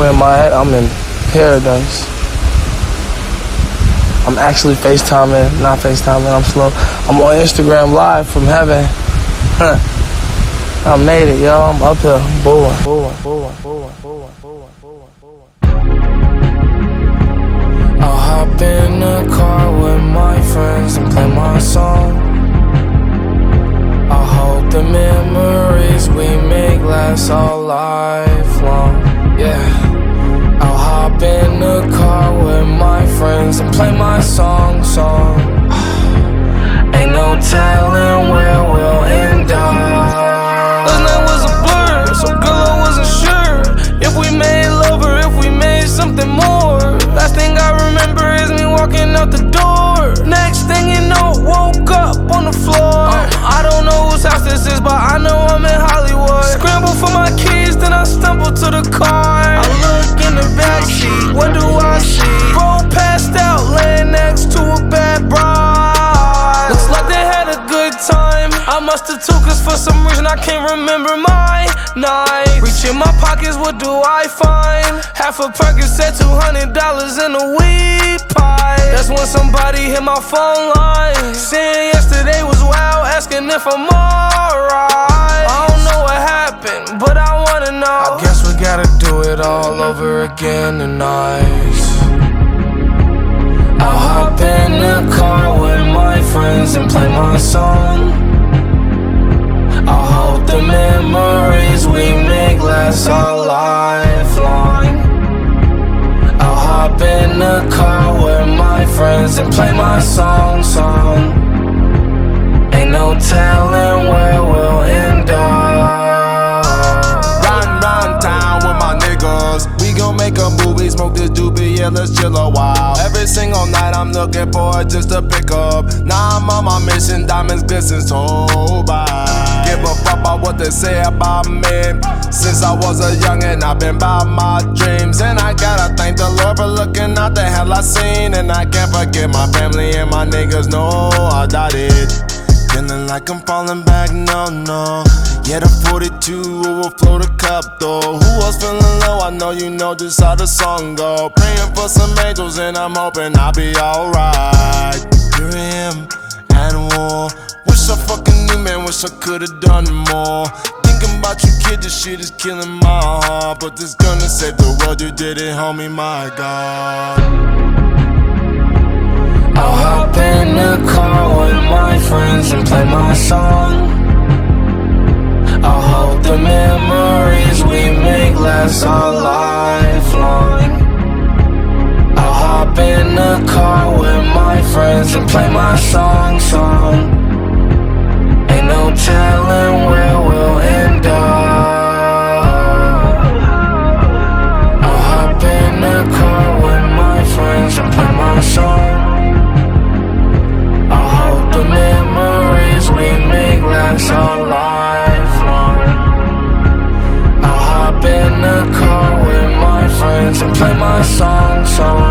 Where am I at? I'm in paradise. I'm actually FaceTiming, not FaceTiming, I'm slow. I'm on Instagram live from heaven. I made it, yo. I'm up here. Boy, boy, boy, boy, boy, boy, boy, boy. I'll hop in the car with my friends out the door. Next thing you know, woke up on the floor. Uh-huh. I don't know whose house this is, but I know I'm in Hollywood. Scramble for my keys, then I stumble to the car. I look in the backseat, what do I see? Bro passed out, laying next to a bad bride. Looks like they had a good time. I must have took us for some reason I can't remember my night. Reach in my pockets, what do I find? Half a Percocet, two hundred dollars in a. That's when somebody hit my phone line. Saying yesterday was wild, asking if I'm alright. I don't know what happened, but I wanna know. I guess we gotta do it all over again tonight. I'll hop in the car with my friends and play my song. Telling where we'll end up. Riding round town with my niggas. We gon' make a movie, smoke this doobie, yeah, let's chill a while. Every single night I'm looking for just a pickup. Now I'm on my mission, diamonds glisten so bright. Give a fuck about what they say about me. Since I was a youngin', I've been by my dreams. And I gotta thank the Lord for looking out the hell I seen. And I can't forget my family and my niggas, no, I doubt it. Feeling like I'm falling back, no, no. Yeah, the 42 overflow the cup, though. Who else feeling low? I know you know just how the song go. Praying for some angels, and I'm hoping I'll be alright. Here I am, at war. Wish I fucking knew, man. Wish I could've done more. Thinking about you, kid, this shit is killing my heart. But this gonna save the world, you did it, homie, my God. My song. I hope the memories we make last all lifelong. I'll hop in the car with my friends and play my song, song. Ain't no telling my song, song.